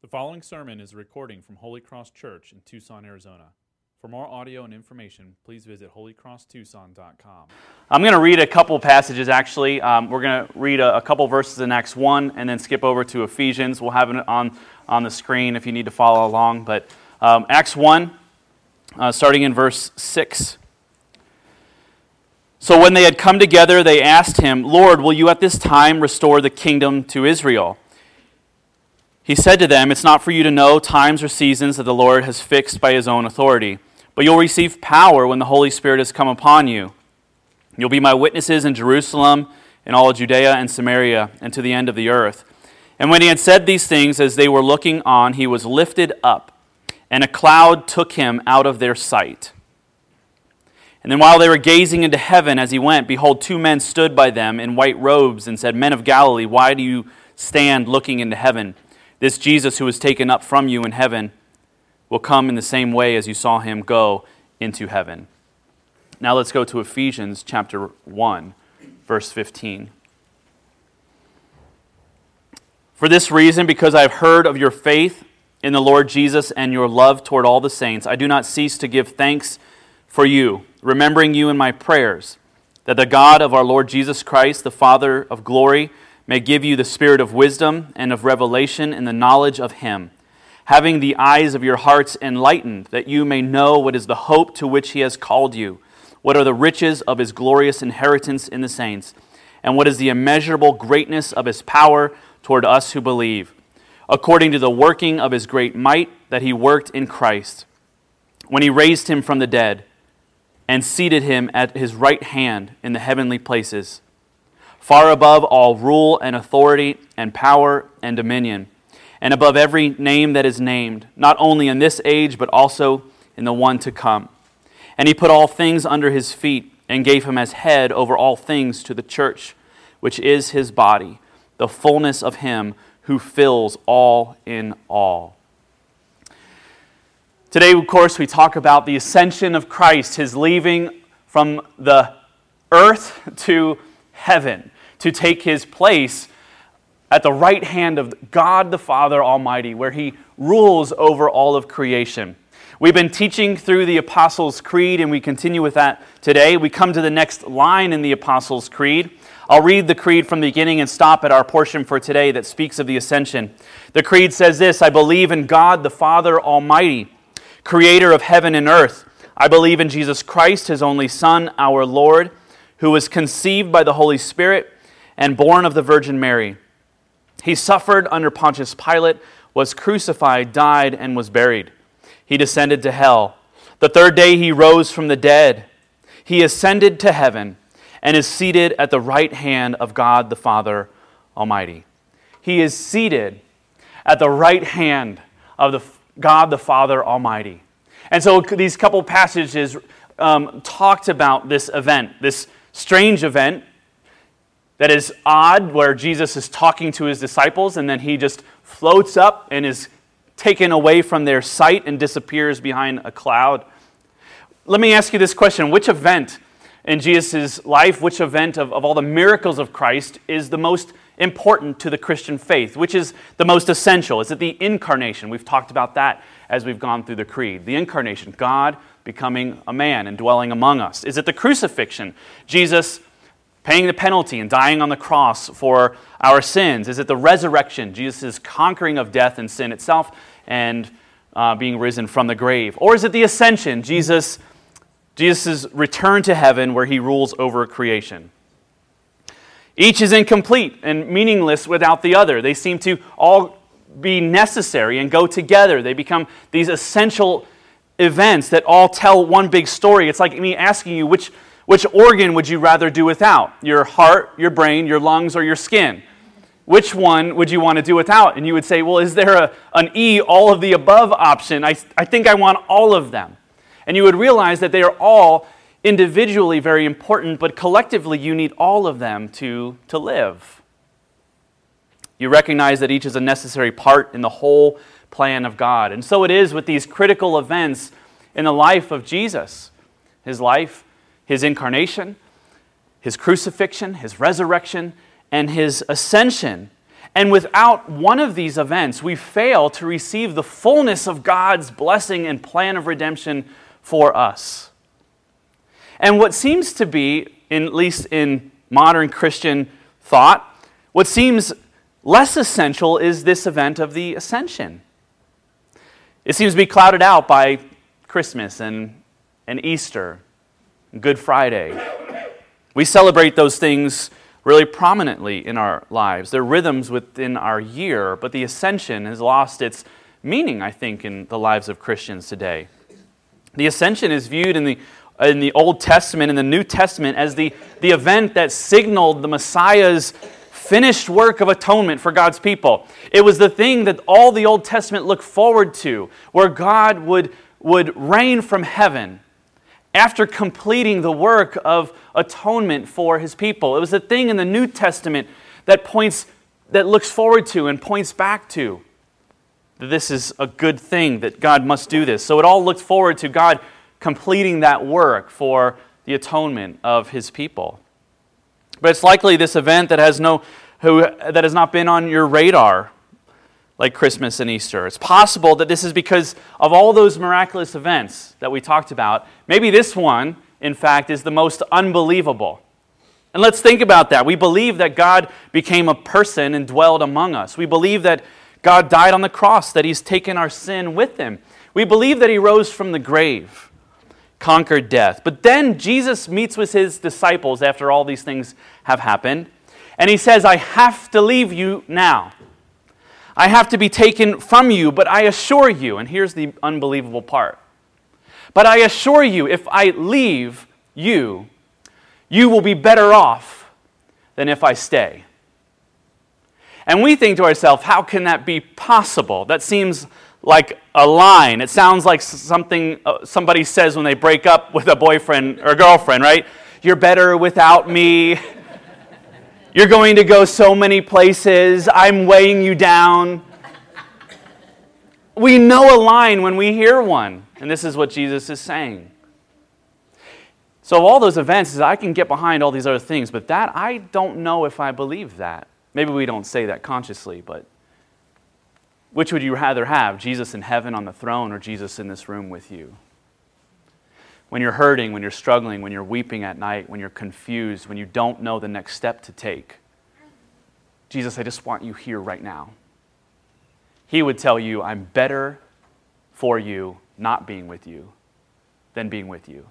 The following sermon is a recording from Holy Cross Church in Tucson, Arizona. For more audio and information, please visit holycrosstucson.com. I'm going to read a couple passages actually. Um, we're going to read a, a, couple verses in Acts 1 and then skip over to Ephesians. We'll have it on, on the screen if you need to follow along. But um, Acts 1, uh, starting in verse 6. So when they had come together, they asked him, Lord, will you at this time restore the kingdom to Israel? He said to them, It's not for you to know times or seasons that the Lord has fixed by his own authority, but you'll receive power when the Holy Spirit has come upon you. You'll be my witnesses in Jerusalem, in all Judea and Samaria, and to the end of the earth. And when he had said these things, as they were looking on, he was lifted up, and a cloud took him out of their sight. And then while they were gazing into heaven as he went, behold, two men stood by them in white robes and said, Men of Galilee, why do you stand looking into heaven? This Jesus who was taken up from you in heaven will come in the same way as you saw him go into heaven. Now let's go to Ephesians chapter 1, verse 15. For this reason, because I have heard of your faith in the Lord Jesus and your love toward all the saints, I do not cease to give thanks for you, remembering you in my prayers, that the God of our Lord Jesus Christ, the Father of glory, may give you the spirit of wisdom and of revelation in the knowledge of Him, having the eyes of your hearts enlightened, that you may know what is the hope to which He has called you, what are the riches of His glorious inheritance in the saints, and what is the immeasurable greatness of His power toward us who believe, according to the working of His great might that He worked in Christ, when He raised Him from the dead and seated Him at His right hand in the heavenly places far above all rule and authority and power and dominion, and above every name that is named, not only in this age, but also in the one to come. And he put all things under his feet and gave him as head over all things to the church, which is his body, the fullness of him who fills all in all. Today, of course, we talk about the ascension of Christ, his leaving from the earth to heaven to take his place at the right hand of God the Father Almighty, where he rules over all of creation. We've been teaching through the Apostles' Creed, and we continue with that today. We come to the next line in the Apostles' Creed. I'll read the creed from the beginning and stop at our portion for today that speaks of the ascension. The creed says this I believe in God the Father Almighty, creator of heaven and earth. I believe in Jesus Christ, his only Son, our Lord, who was conceived by the Holy Spirit and born of the Virgin Mary. He suffered under Pontius Pilate, was crucified, died, and was buried. He descended to hell. The third day he rose from the dead. He ascended to heaven and is seated at the right hand of God the Father Almighty. He is seated at the right hand of the God the Father Almighty. And so these couple passages um, talked about this event, this strange event that is odd, where Jesus is talking to his disciples and then he just floats up and is taken away from their sight and disappears behind a cloud. Let me ask you this question Which event in Jesus' life, which event of, of all the miracles of Christ is the most important to the Christian faith? Which is the most essential? Is it the incarnation? We've talked about that as we've gone through the creed. The incarnation, God becoming a man and dwelling among us. Is it the crucifixion? Jesus paying the penalty and dying on the cross for our sins? Is it the resurrection, Jesus' conquering of death and sin itself and uh, being risen from the grave? Or is it the ascension, Jesus' Jesus' return to heaven where he rules over creation? Each is incomplete and meaningless without the other. They seem to all be necessary and go together. They become these essential events that all tell one big story. It's like me asking you which which organ would you rather do without? Your heart, your brain, your lungs, or your skin? Which one would you want to do without? And you would say, well, is there a, an E, all of the above option? I, I think I want all of them. And you would realize that they are all individually very important, but collectively you need all of them to, to live. You recognize that each is a necessary part in the whole plan of God. And so it is with these critical events in the life of Jesus. His life, his incarnation, his crucifixion, his resurrection, and his ascension. And without one of these events, we fail to receive the fullness of God's blessing and plan of redemption for us. And what seems to be, at least in modern Christian thought, what seems less essential is this event of the ascension. It seems to be clouded out by Christmas and, and Easter, and Good Friday. We celebrate those things really prominently in our lives. They're rhythms within our year, but the ascension has lost its meaning, I think, in the lives of Christians today. The ascension is viewed in the, in the Old Testament and the New Testament as the, the event that signaled the Messiah's finished work of atonement for God's people. It was the thing that all the Old Testament looked forward to, where God would, would reign from heaven after completing the work of atonement for his people. It was a thing in the New Testament that points that looks forward to and points back to that this is a good thing that God must do this. So it all looked forward to God completing that work for the atonement of his people. But it's likely this event that has no who that has not been on your radar like Christmas and Easter. It's possible that this is because of all those miraculous events that we talked about. Maybe this one, in fact, is the most unbelievable. And let's think about that. We believe that God became a person and dwelled among us. We believe that God died on the cross, that He's taken our sin with Him. We believe that He rose from the grave, conquered death. But then Jesus meets with His disciples after all these things have happened, and He says, I have to leave you now. I have to be taken from you, but I assure you, and here's the unbelievable part. But I assure you, if I leave you, you will be better off than if I stay. And we think to ourselves, how can that be possible? That seems like a line. It sounds like something uh, somebody says when they break up with a boyfriend or girlfriend, right? You're better without me. You're going to go so many places. I'm weighing you down. We know a line when we hear one, and this is what Jesus is saying. So, all those events, I can get behind all these other things, but that, I don't know if I believe that. Maybe we don't say that consciously, but which would you rather have, Jesus in heaven on the throne or Jesus in this room with you? when you're hurting, when you're struggling, when you're weeping at night, when you're confused, when you don't know the next step to take. Jesus, I just want you here right now. He would tell you, I'm better for you not being with you than being with you.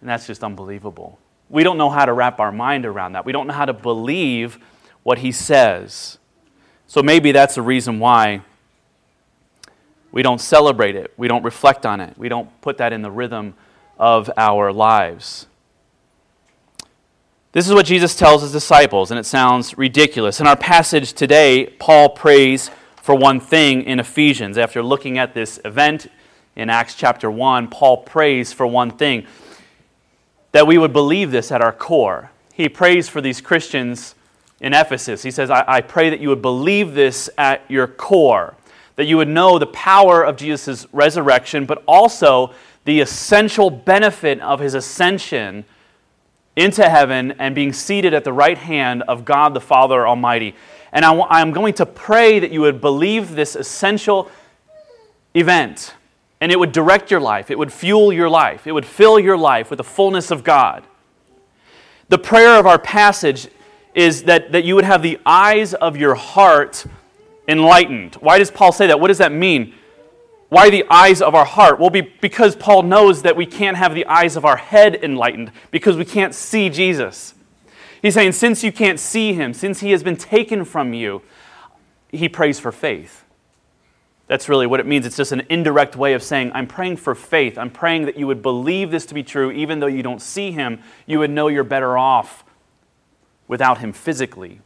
And that's just unbelievable. We don't know how to wrap our mind around that. We don't know how to believe what he says. So maybe that's the reason why we don't celebrate it. We don't reflect on it. We don't put that in the rhythm of our lives. This is what Jesus tells his disciples, and it sounds ridiculous. In our passage today, Paul prays for one thing in Ephesians. After looking at this event in Acts chapter 1, Paul prays for one thing that we would believe this at our core. He prays for these Christians in Ephesus. He says, I, I pray that you would believe this at your core, that you would know the power of Jesus' resurrection, but also the essential benefit of his ascension into heaven and being seated at the right hand of God the Father Almighty. And I, am going to pray that you would believe this essential event and it would direct your life, it would fuel your life, it would fill your life with the fullness of God. The prayer of our passage is that, that you would have the eyes of your heart enlightened. Why does Paul say that? What does that mean? Why the eyes of our heart? Well, be, because Paul knows that we can't have the eyes of our head enlightened because we can't see Jesus. He's saying, since you can't see him, since he has been taken from you, he prays for faith. That's really what it means. It's just an indirect way of saying, I'm praying for faith. I'm praying that you would believe this to be true, even though you don't see him. You would know you're better off without him physically.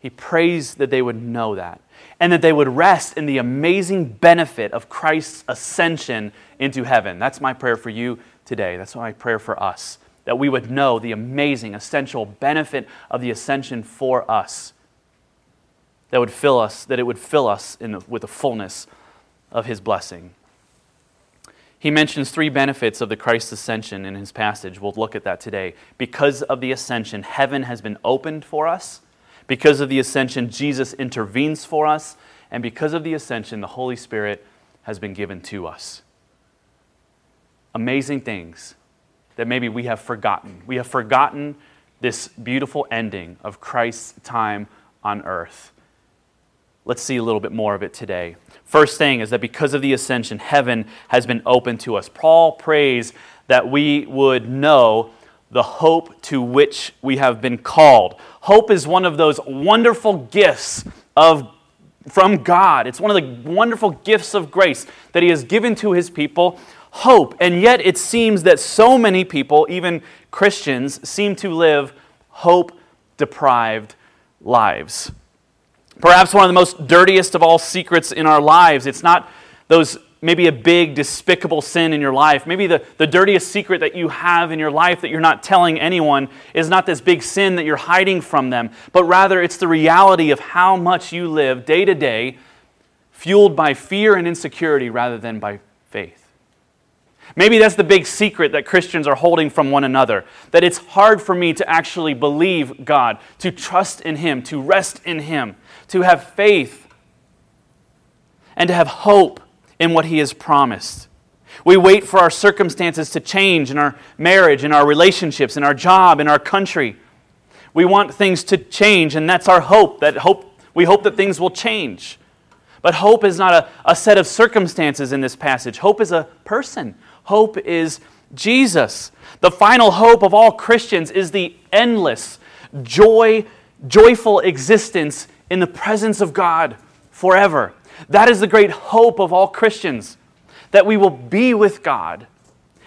He prays that they would know that and that they would rest in the amazing benefit of Christ's ascension into heaven. That's my prayer for you today. That's my prayer for us. That we would know the amazing, essential benefit of the ascension for us. That would fill us, that it would fill us the, with the fullness of his blessing. He mentions three benefits of the Christ's ascension in his passage. We'll look at that today. Because of the ascension, heaven has been opened for us Because of the ascension, Jesus intervenes for us, and because of the ascension, the Holy Spirit has been given to us. Amazing things that maybe we have forgotten. We have forgotten this beautiful ending of Christ's time on earth. Let's see a little bit more of it today. First thing is that because of the ascension, heaven has been open to us. Paul prays that we would know the hope to which we have been called. Hope is one of those wonderful gifts of from God. It's one of the wonderful gifts of grace that he has given to his people, hope. And yet it seems that so many people, even Christians, seem to live hope deprived lives. Perhaps one of the most dirtiest of all secrets in our lives. It's not those maybe a big, despicable sin in your life. Maybe the, the dirtiest secret that you have in your life that you're not telling anyone is not this big sin that you're hiding from them, but rather it's the reality of how much you live day to day, fueled by fear and insecurity rather than by faith. Maybe that's the big secret that Christians are holding from one another that it's hard for me to actually believe God, to trust in Him, to rest in Him, to have faith, and to have hope in what He has promised. We wait for our circumstances to change in our marriage, in our relationships, in our job, in our country. We want things to change, and that's our hope. That hope we hope that things will change. But hope is not a, a set of circumstances in this passage. Hope is a person. Hope is Jesus. The final hope of all Christians is the endless, joy, joyful existence in the presence of God forever. That is the great hope of all Christians that we will be with God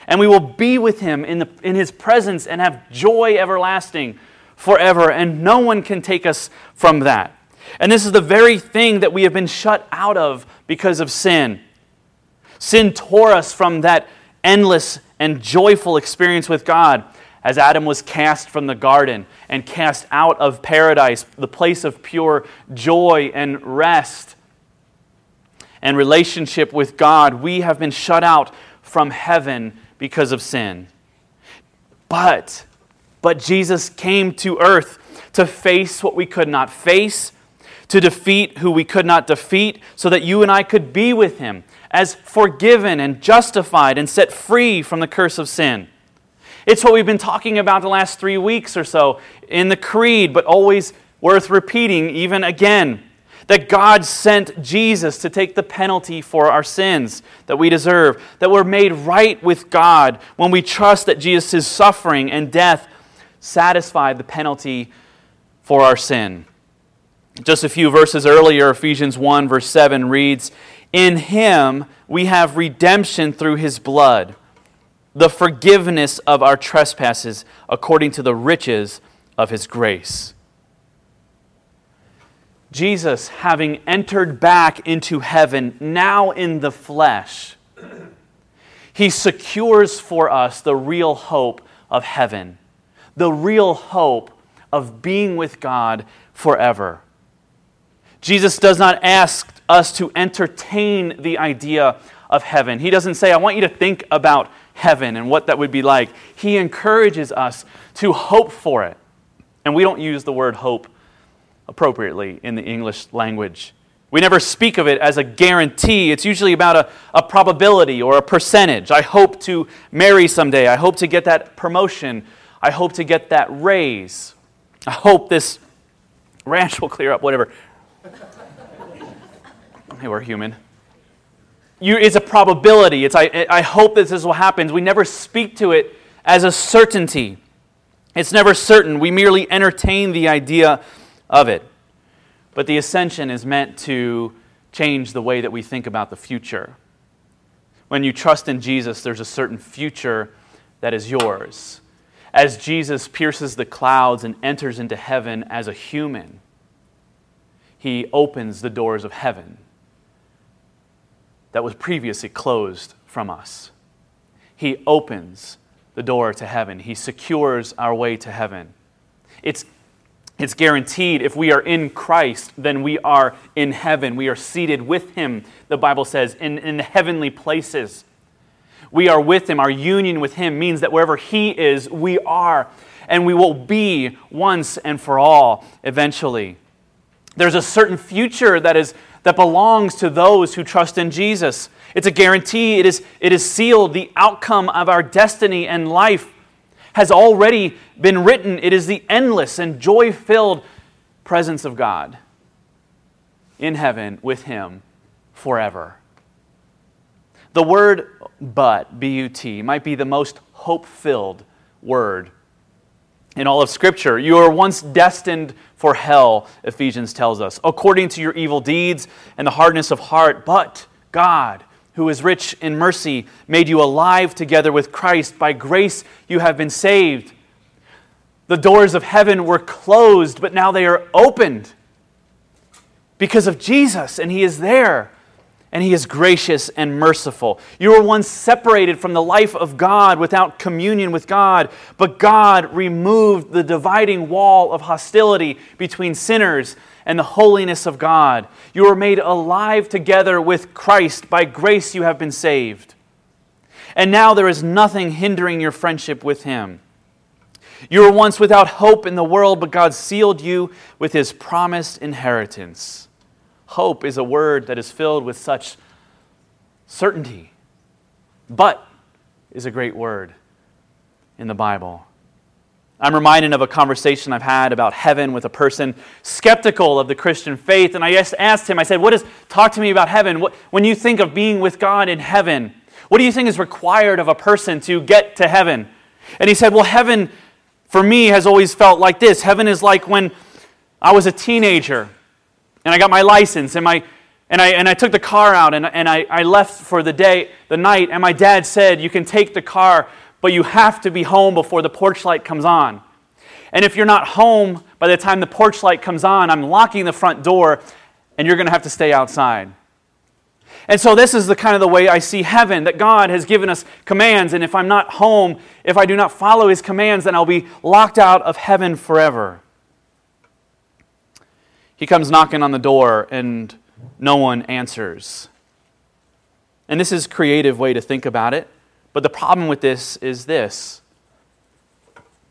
and we will be with Him in, the, in His presence and have joy everlasting forever. And no one can take us from that. And this is the very thing that we have been shut out of because of sin. Sin tore us from that endless and joyful experience with God as Adam was cast from the garden and cast out of paradise, the place of pure joy and rest and relationship with God, we have been shut out from heaven because of sin. But, but Jesus came to earth to face what we could not face, to defeat who we could not defeat, so that you and I could be with him as forgiven and justified and set free from the curse of sin. It's what we've been talking about the last three weeks or so in the Creed, but always worth repeating even again that God sent Jesus to take the penalty for our sins that we deserve, that we're made right with God when we trust that Jesus' suffering and death satisfied the penalty for our sin. Just a few verses earlier, Ephesians 1, verse 7 reads, In him we have redemption through his blood, the forgiveness of our trespasses according to the riches of his grace. Jesus, having entered back into heaven, now in the flesh, he secures for us the real hope of heaven, the real hope of being with God forever. Jesus does not ask us to entertain the idea of heaven. He doesn't say, I want you to think about heaven and what that would be like. He encourages us to hope for it. And we don't use the word hope appropriately in the English language. We never speak of it as a guarantee. It's usually about a, a probability or a percentage. I hope to marry someday. I hope to get that promotion. I hope to get that raise. I hope this ranch will clear up, whatever. hey, we're human. You, it's a probability. It's, I, I hope that this is what happens. We never speak to it as a certainty. It's never certain. We merely entertain the idea of it. But the ascension is meant to change the way that we think about the future. When you trust in Jesus, there's a certain future that is yours. As Jesus pierces the clouds and enters into heaven as a human, he opens the doors of heaven that was previously closed from us. He opens the door to heaven, he secures our way to heaven. It's it's guaranteed if we are in Christ, then we are in heaven. We are seated with Him, the Bible says, in, in the heavenly places. We are with Him. Our union with Him means that wherever He is, we are. and we will be once and for all eventually. There's a certain future that, is, that belongs to those who trust in Jesus. It's a guarantee, it is, it is sealed. The outcome of our destiny and life has already been written. It is the endless and joy filled presence of God in heaven with Him forever. The word but, B U T, might be the most hope filled word in all of Scripture. You were once destined for hell, Ephesians tells us, according to your evil deeds and the hardness of heart. But God, who is rich in mercy, made you alive together with Christ. By grace you have been saved. The doors of heaven were closed, but now they are opened because of Jesus, and He is there and He is gracious and merciful. You were once separated from the life of God without communion with God, but God removed the dividing wall of hostility between sinners and the holiness of God. You were made alive together with Christ. By grace you have been saved. And now there is nothing hindering your friendship with Him. You were once without hope in the world, but God sealed you with His promised inheritance. Hope is a word that is filled with such certainty. But is a great word in the Bible. I'm reminded of a conversation I've had about heaven with a person skeptical of the Christian faith. And I just asked him, I said, What is, talk to me about heaven. What, when you think of being with God in heaven, what do you think is required of a person to get to heaven? And he said, Well, heaven for me has always felt like this. Heaven is like when I was a teenager and I got my license and my and I, and I took the car out and, and I, I left for the day, the night, and my dad said, You can take the car, but you have to be home before the porch light comes on. And if you're not home by the time the porch light comes on, I'm locking the front door and you're going to have to stay outside. And so, this is the kind of the way I see heaven that God has given us commands. And if I'm not home, if I do not follow his commands, then I'll be locked out of heaven forever. He comes knocking on the door and no one answers. And this is a creative way to think about it. But the problem with this is this.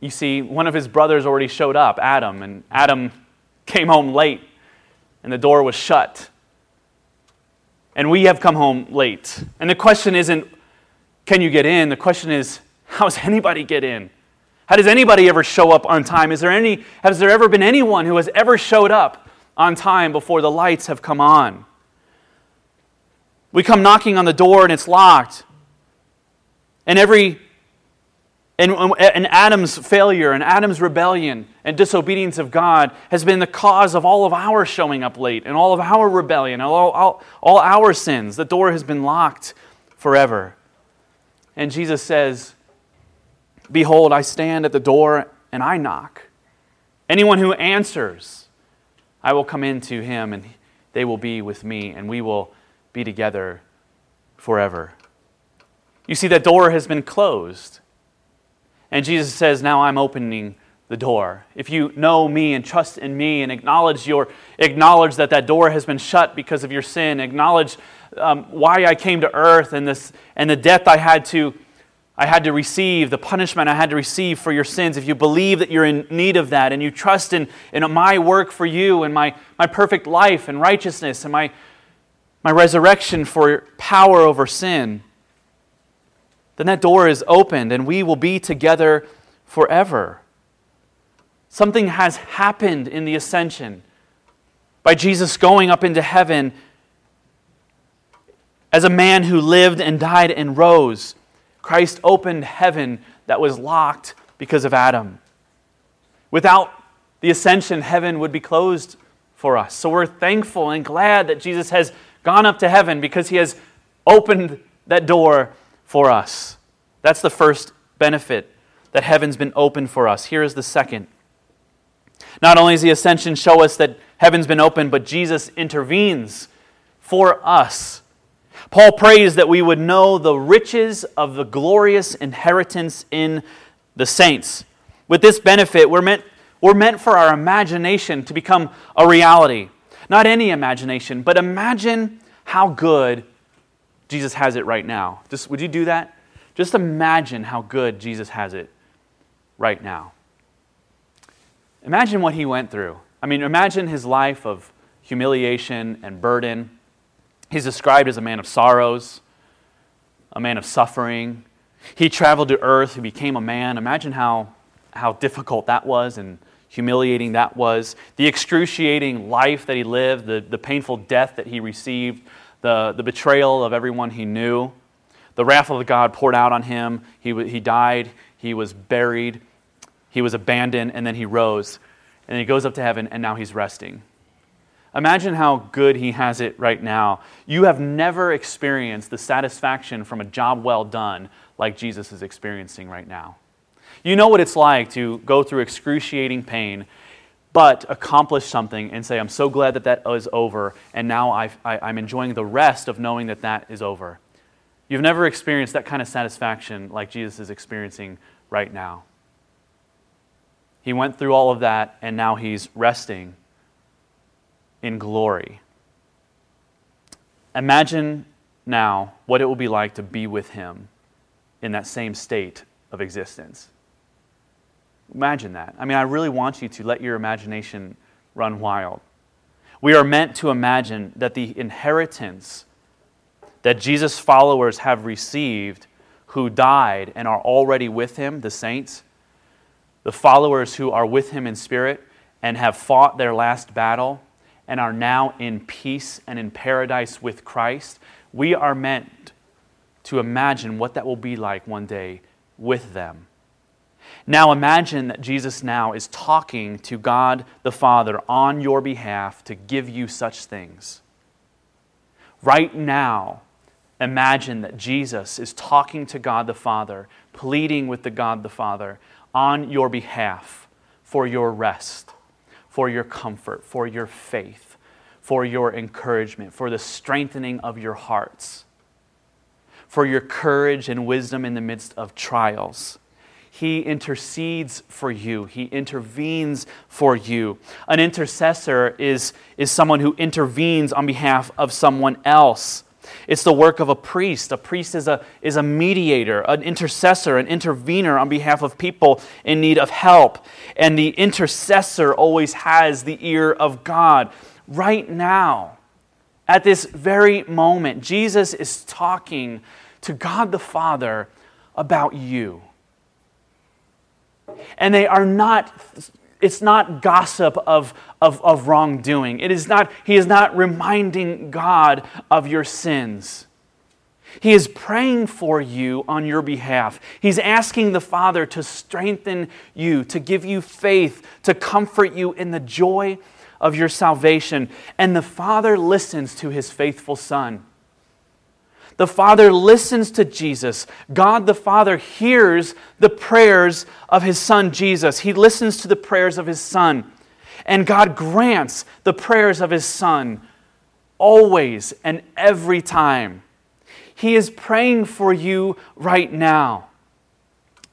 You see, one of his brothers already showed up, Adam, and Adam came home late and the door was shut. And we have come home late. And the question isn't, can you get in? The question is, how does anybody get in? How does anybody ever show up on time? Is there any, has there ever been anyone who has ever showed up on time before the lights have come on. We come knocking on the door and it's locked. And every and, and Adam's failure and Adam's rebellion and disobedience of God has been the cause of all of our showing up late and all of our rebellion, all, all, all our sins. The door has been locked forever. And Jesus says, Behold, I stand at the door and I knock. Anyone who answers, I will come into him and they will be with me, and we will be together forever. You see, that door has been closed. And Jesus says, Now I'm opening the door. If you know me and trust in me and acknowledge your acknowledge that that door has been shut because of your sin, acknowledge um, why I came to earth and this and the death I had to I had to receive, the punishment I had to receive for your sins, if you believe that you're in need of that and you trust in, in my work for you and my, my perfect life and righteousness and my, my resurrection for power over sin, then that door is opened and we will be together forever. Something has happened in the ascension by Jesus going up into heaven as a man who lived and died and rose Christ opened heaven that was locked because of Adam. Without the ascension, heaven would be closed for us. So we're thankful and glad that Jesus has gone up to heaven because he has opened that door for us. That's the first benefit that heaven's been opened for us. Here is the second. Not only does the ascension show us that heaven's been opened, but Jesus intervenes for us Paul prays that we would know the riches of the glorious inheritance in the saints. With this benefit, we're meant, we're meant for our imagination to become a reality. Not any imagination, but imagine how good Jesus has it right now. Just, would you do that? Just imagine how good Jesus has it right now. Imagine what he went through. I mean, imagine his life of humiliation and burden. He's described as a man of sorrows, a man of suffering. He traveled to earth, he became a man. Imagine how, how difficult that was and humiliating that was. The excruciating life that he lived, the, the painful death that he received, the, the betrayal of everyone he knew. The wrath of God poured out on him. He, he died, he was buried, he was abandoned, and then he rose. And he goes up to heaven, and now he's resting. Imagine how good he has it right now. You have never experienced the satisfaction from a job well done like Jesus is experiencing right now. You know what it's like to go through excruciating pain, but accomplish something and say, I'm so glad that that is over, and now i am enjoying the rest of knowing that that is over. You've never experienced that kind of satisfaction like Jesus is experiencing right now. He went through all of that, and now he's resting in glory. Imagine now what it will be like to be with him in that same state of existence. Imagine that. I mean, I really want you to let your imagination run wild. We are meant to imagine that the inheritance that Jesus' followers have received who died and are already with him, the saints, the followers who are with him in spirit and have fought their last battle and are now in peace and in paradise with Christ, we are meant to imagine what that will be like one day with them. Now imagine that Jesus now is talking to God the Father on your behalf to give you such things. Right now, imagine that Jesus is talking to God the Father, pleading with the God the Father on your behalf for your rest, for your comfort, for your faith, for your encouragement, for the strengthening of your hearts, for your courage and wisdom in the midst of trials. He intercedes for you. He intervenes for you. An intercessor is, is someone who intervenes on behalf of someone else. It's the work of a priest. A priest is a, is a mediator, an intercessor, an intervener on behalf of people in need of help. And the intercessor always has the ear of God. Right now, at this very moment, Jesus is talking to God the Father about you. And they are not it's not gossip of, of, of wrongdoing. It is not, he is not reminding God of your sins. He is praying for you on your behalf. He's asking the Father to strengthen you, to give you faith, to comfort you in the joy of your salvation. And the Father listens to his faithful Son. The Father listens to Jesus. God the Father hears the prayers of his Son Jesus. He listens to the prayers of his Son. And God grants the prayers of his Son always and every time. He is praying for you right now.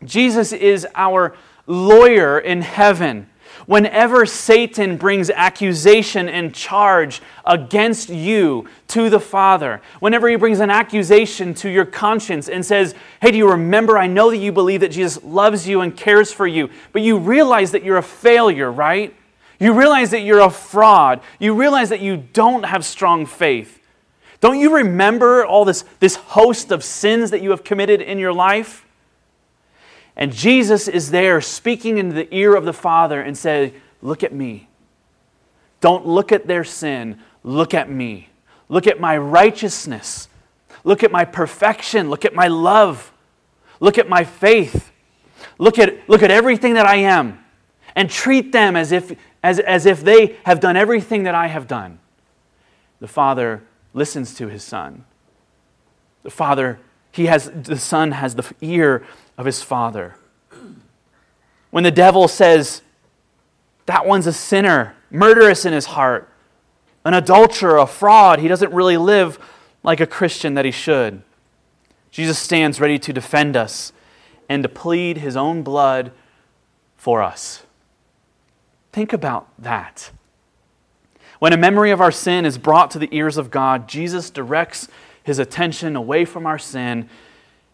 Jesus is our lawyer in heaven. Whenever Satan brings accusation and charge against you to the Father, whenever he brings an accusation to your conscience and says, Hey, do you remember? I know that you believe that Jesus loves you and cares for you, but you realize that you're a failure, right? You realize that you're a fraud. You realize that you don't have strong faith. Don't you remember all this, this host of sins that you have committed in your life? And Jesus is there speaking into the ear of the Father and say, Look at me. Don't look at their sin. Look at me. Look at my righteousness. Look at my perfection. Look at my love. Look at my faith. Look at, look at everything that I am and treat them as if, as, as if they have done everything that I have done. The Father listens to his Son. The Father, he has, the Son has the ear of his Father. When the devil says, that one's a sinner, murderous in his heart, an adulterer, a fraud, he doesn't really live like a Christian that he should. Jesus stands ready to defend us and to plead his own blood for us. Think about that. When a memory of our sin is brought to the ears of God, Jesus directs his attention away from our sin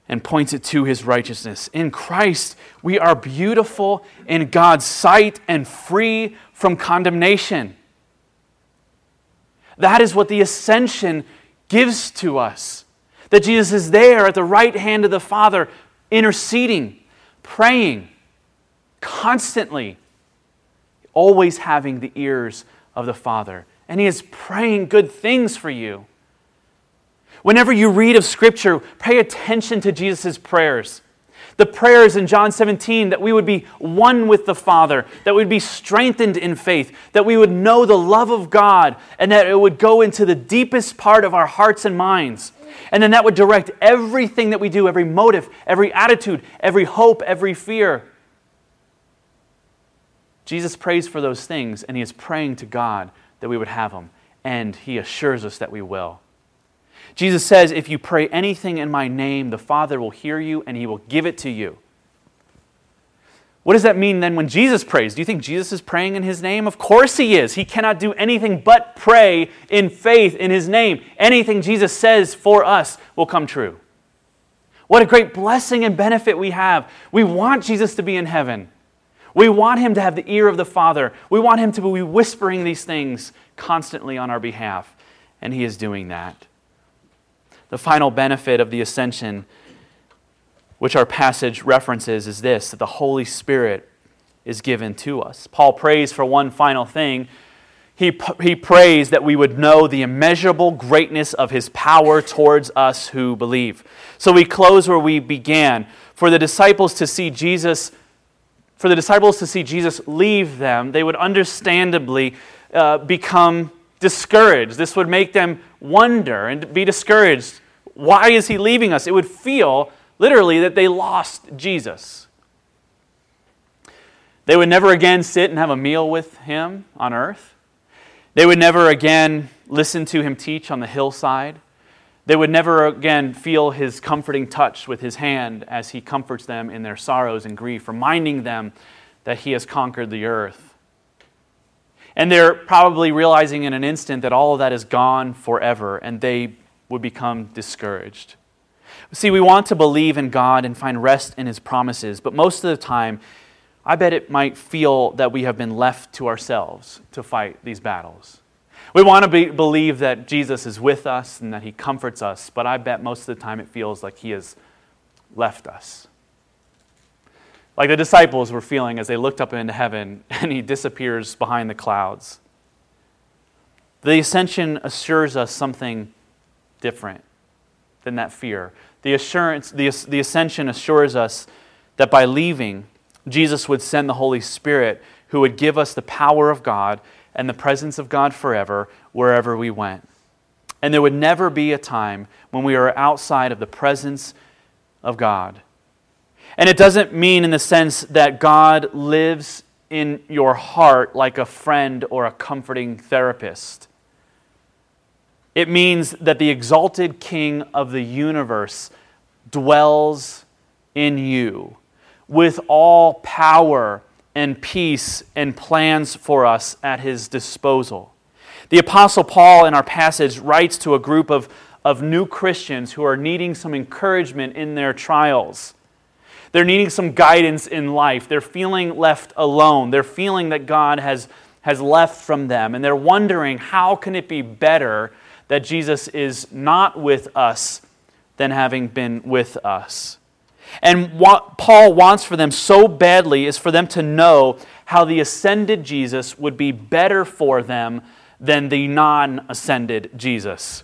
and points it to his righteousness. In Christ, we are beautiful in God's sight and free from condemnation. That is what the ascension gives to us. That Jesus is there at the right hand of the Father, interceding, praying, constantly, always having the ears of the Father. And He is praying good things for you. Whenever you read of Scripture, pay attention to Jesus' prayers. The prayers in John 17 that we would be one with the Father, that we'd be strengthened in faith, that we would know the love of God, and that it would go into the deepest part of our hearts and minds. And then that would direct everything that we do, every motive, every attitude, every hope, every fear. Jesus prays for those things, and he is praying to God that we would have them, and he assures us that we will. Jesus says, If you pray anything in my name, the Father will hear you and he will give it to you. What does that mean then when Jesus prays? Do you think Jesus is praying in his name? Of course he is. He cannot do anything but pray in faith in his name. Anything Jesus says for us will come true. What a great blessing and benefit we have. We want Jesus to be in heaven. We want him to have the ear of the Father. We want him to be whispering these things constantly on our behalf. And he is doing that. The final benefit of the ascension, which our passage references, is this that the Holy Spirit is given to us. Paul prays for one final thing. He, he prays that we would know the immeasurable greatness of his power towards us who believe. So we close where we began. For the disciples to see Jesus, for the disciples to see Jesus leave them, they would understandably uh, become discouraged. This would make them wonder and be discouraged. Why is he leaving us? It would feel literally that they lost Jesus. They would never again sit and have a meal with him on earth. They would never again listen to him teach on the hillside. They would never again feel his comforting touch with his hand as he comforts them in their sorrows and grief, reminding them that he has conquered the earth. And they're probably realizing in an instant that all of that is gone forever, and they would become discouraged. See, we want to believe in God and find rest in His promises, but most of the time, I bet it might feel that we have been left to ourselves to fight these battles. We want to be, believe that Jesus is with us and that He comforts us, but I bet most of the time it feels like He has left us. Like the disciples were feeling as they looked up into heaven and He disappears behind the clouds. The ascension assures us something different than that fear. The assurance, the, the ascension assures us that by leaving, Jesus would send the Holy Spirit who would give us the power of God and the presence of God forever wherever we went. And there would never be a time when we are outside of the presence of God. And it doesn't mean in the sense that God lives in your heart like a friend or a comforting therapist. It means that the exalted King of the universe dwells in you with all power and peace and plans for us at his disposal. The Apostle Paul, in our passage, writes to a group of, of new Christians who are needing some encouragement in their trials. They're needing some guidance in life. They're feeling left alone. They're feeling that God has, has left from them. And they're wondering how can it be better that Jesus is not with us than having been with us. And what Paul wants for them so badly is for them to know how the ascended Jesus would be better for them than the non ascended Jesus.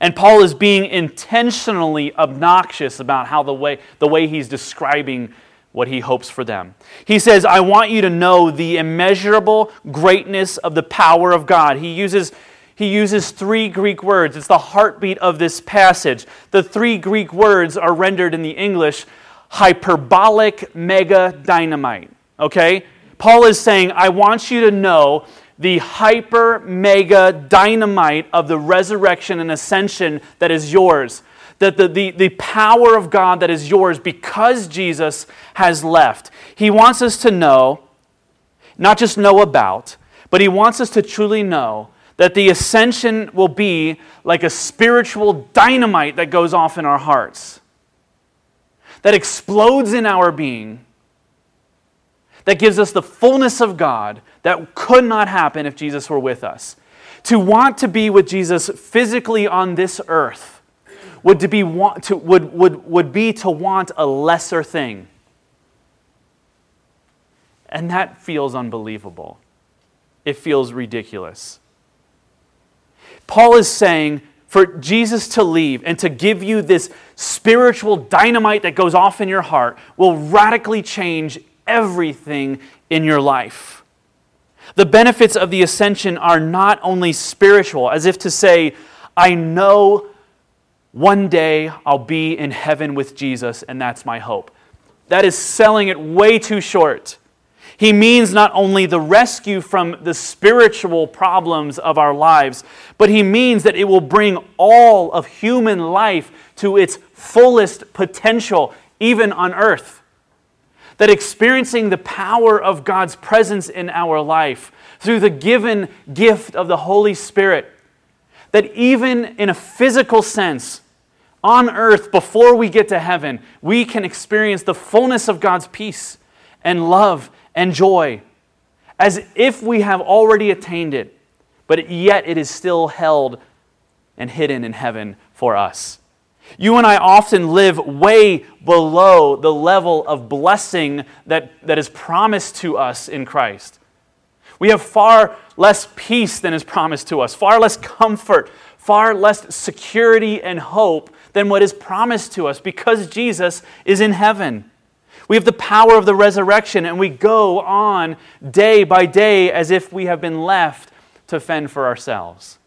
And Paul is being intentionally obnoxious about how the way, the way he's describing what he hopes for them. He says, I want you to know the immeasurable greatness of the power of God. He uses he uses three Greek words. It's the heartbeat of this passage. The three Greek words are rendered in the English hyperbolic mega dynamite. Okay? Paul is saying, I want you to know the hyper mega dynamite of the resurrection and ascension that is yours. That the, the, the power of God that is yours because Jesus has left. He wants us to know, not just know about, but he wants us to truly know that the ascension will be like a spiritual dynamite that goes off in our hearts. that explodes in our being, that gives us the fullness of God that could not happen if Jesus were with us. To want to be with Jesus physically on this earth would, to be, want, to, would, would, would be to want a lesser thing. And that feels unbelievable. It feels ridiculous. Paul is saying for Jesus to leave and to give you this spiritual dynamite that goes off in your heart will radically change everything in your life. The benefits of the ascension are not only spiritual, as if to say, I know one day I'll be in heaven with Jesus, and that's my hope. That is selling it way too short. He means not only the rescue from the spiritual problems of our lives, but he means that it will bring all of human life to its fullest potential, even on earth. That experiencing the power of God's presence in our life through the given gift of the Holy Spirit, that even in a physical sense, on earth, before we get to heaven, we can experience the fullness of God's peace and love and joy as if we have already attained it, but yet it is still held and hidden in heaven for us. You and I often live way below the level of blessing that, that is promised to us in Christ. We have far less peace than is promised to us, far less comfort, far less security and hope than what is promised to us because Jesus is in heaven. We have the power of the resurrection, and we go on day by day as if we have been left to fend for ourselves.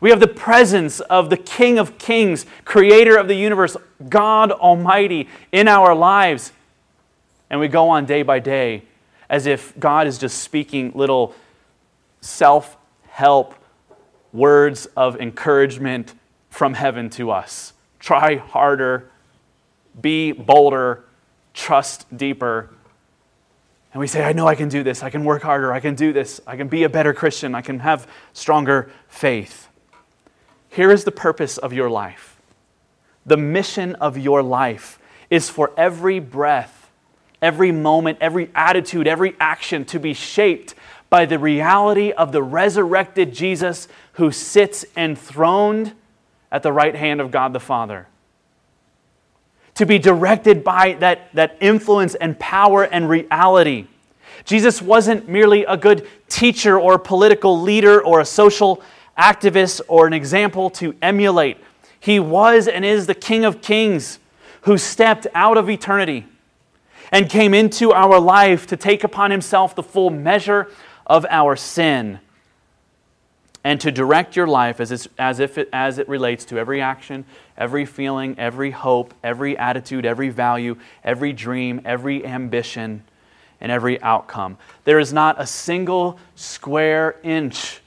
We have the presence of the King of Kings, creator of the universe, God Almighty, in our lives. And we go on day by day as if God is just speaking little self help words of encouragement from heaven to us. Try harder, be bolder, trust deeper. And we say, I know I can do this. I can work harder. I can do this. I can be a better Christian. I can have stronger faith. Here is the purpose of your life. The mission of your life is for every breath, every moment, every attitude, every action to be shaped by the reality of the resurrected Jesus who sits enthroned at the right hand of God the Father to be directed by that, that influence and power and reality. Jesus wasn't merely a good teacher or a political leader or a social activist or an example to emulate. He was and is the King of Kings who stepped out of eternity and came into our life to take upon himself the full measure of our sin and to direct your life as, as, if it, as it relates to every action, every feeling, every hope, every attitude, every value, every dream, every ambition, and every outcome. There is not a single square inch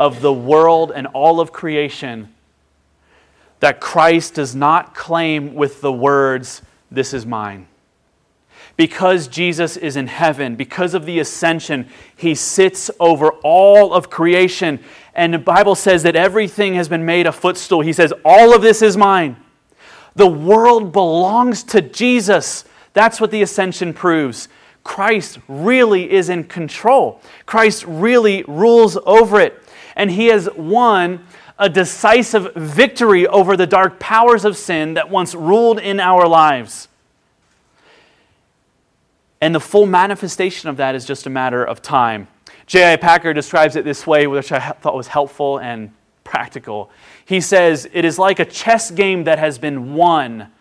of the world and all of creation that Christ does not claim with the words, This is mine. Because Jesus is in heaven, because of the ascension, he sits over all of creation and the Bible says that everything has been made a footstool. He says, All of this is mine. The world belongs to Jesus. That's what the ascension proves. Christ really is in control, Christ really rules over it. And he has won a decisive victory over the dark powers of sin that once ruled in our lives. And the full manifestation of that is just a matter of time. J.I. Packer describes it this way, which I thought was helpful and practical. He says, It is like a chess game that has been won,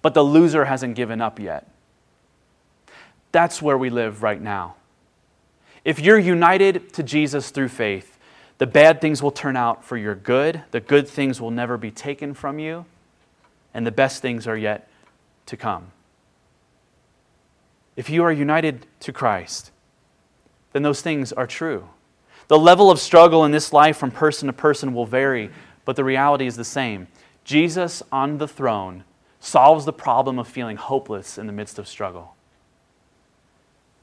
but the loser hasn't given up yet. That's where we live right now. If you're united to Jesus through faith, the bad things will turn out for your good, the good things will never be taken from you, and the best things are yet to come. If you are united to Christ, then those things are true. The level of struggle in this life from person to person will vary, but the reality is the same. Jesus on the throne solves the problem of feeling hopeless in the midst of struggle.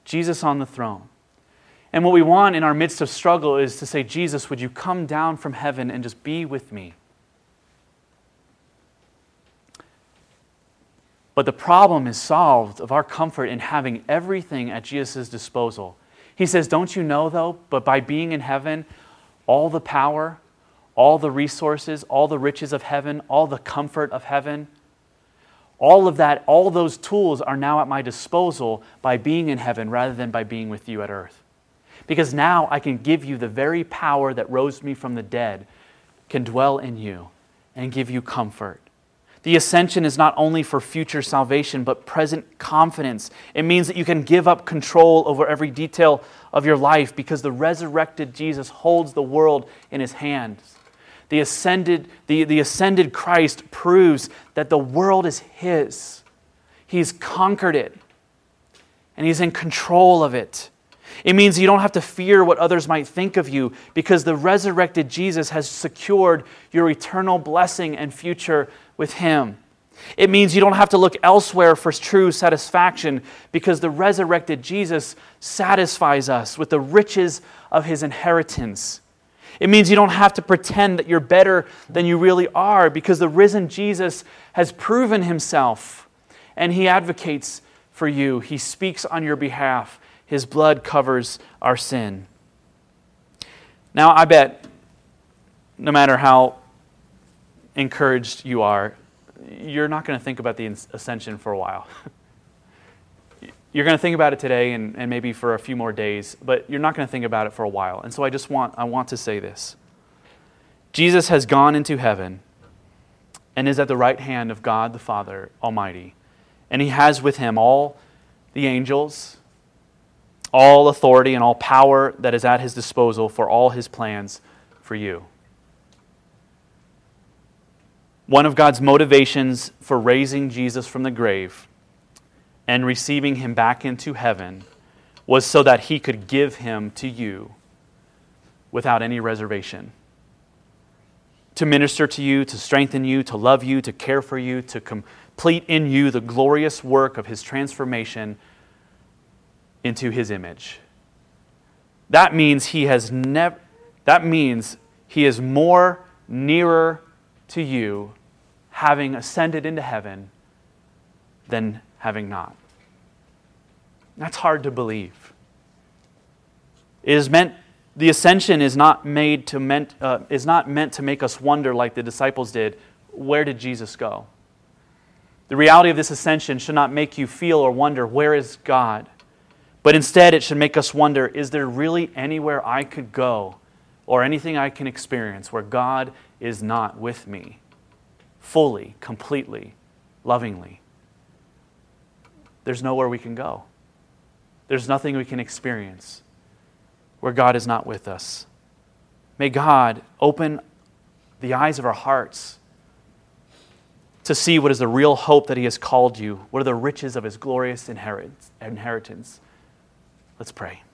Jesus on the throne. And what we want in our midst of struggle is to say, Jesus, would you come down from heaven and just be with me? But the problem is solved of our comfort in having everything at Jesus' disposal. He says, Don't you know, though, but by being in heaven, all the power, all the resources, all the riches of heaven, all the comfort of heaven, all of that, all those tools are now at my disposal by being in heaven rather than by being with you at earth. Because now I can give you the very power that rose me from the dead, can dwell in you and give you comfort. The ascension is not only for future salvation, but present confidence. It means that you can give up control over every detail of your life because the resurrected Jesus holds the world in his hands. The ascended, the, the ascended Christ proves that the world is his. He's conquered it, and he's in control of it. It means you don't have to fear what others might think of you because the resurrected Jesus has secured your eternal blessing and future with him. It means you don't have to look elsewhere for true satisfaction because the resurrected Jesus satisfies us with the riches of his inheritance. It means you don't have to pretend that you're better than you really are because the risen Jesus has proven himself and he advocates for you. He speaks on your behalf. His blood covers our sin. Now, I bet no matter how encouraged you are, you're not going to think about the ascension for a while. you're going to think about it today and, and maybe for a few more days, but you're not going to think about it for a while. And so I just want, I want to say this Jesus has gone into heaven and is at the right hand of God the Father Almighty. And he has with him all the angels, all authority, and all power that is at his disposal for all his plans for you. One of God's motivations for raising Jesus from the grave and receiving him back into heaven was so that he could give him to you without any reservation. To minister to you, to strengthen you, to love you, to care for you, to complete in you the glorious work of his transformation into his image. That means he has never that means he is more nearer to you having ascended into heaven than having not. That's hard to believe. It is meant, the ascension is not, made to meant, uh, is not meant to make us wonder like the disciples did where did Jesus go? The reality of this ascension should not make you feel or wonder where is God? But instead, it should make us wonder is there really anywhere I could go or anything I can experience where God is not with me? fully, completely, lovingly. There's nowhere we can go. There's nothing we can experience where God is not with us. May God open the eyes of our hearts to see what is the real hope that He has called you, what are the riches of His glorious inheritance. Let's pray.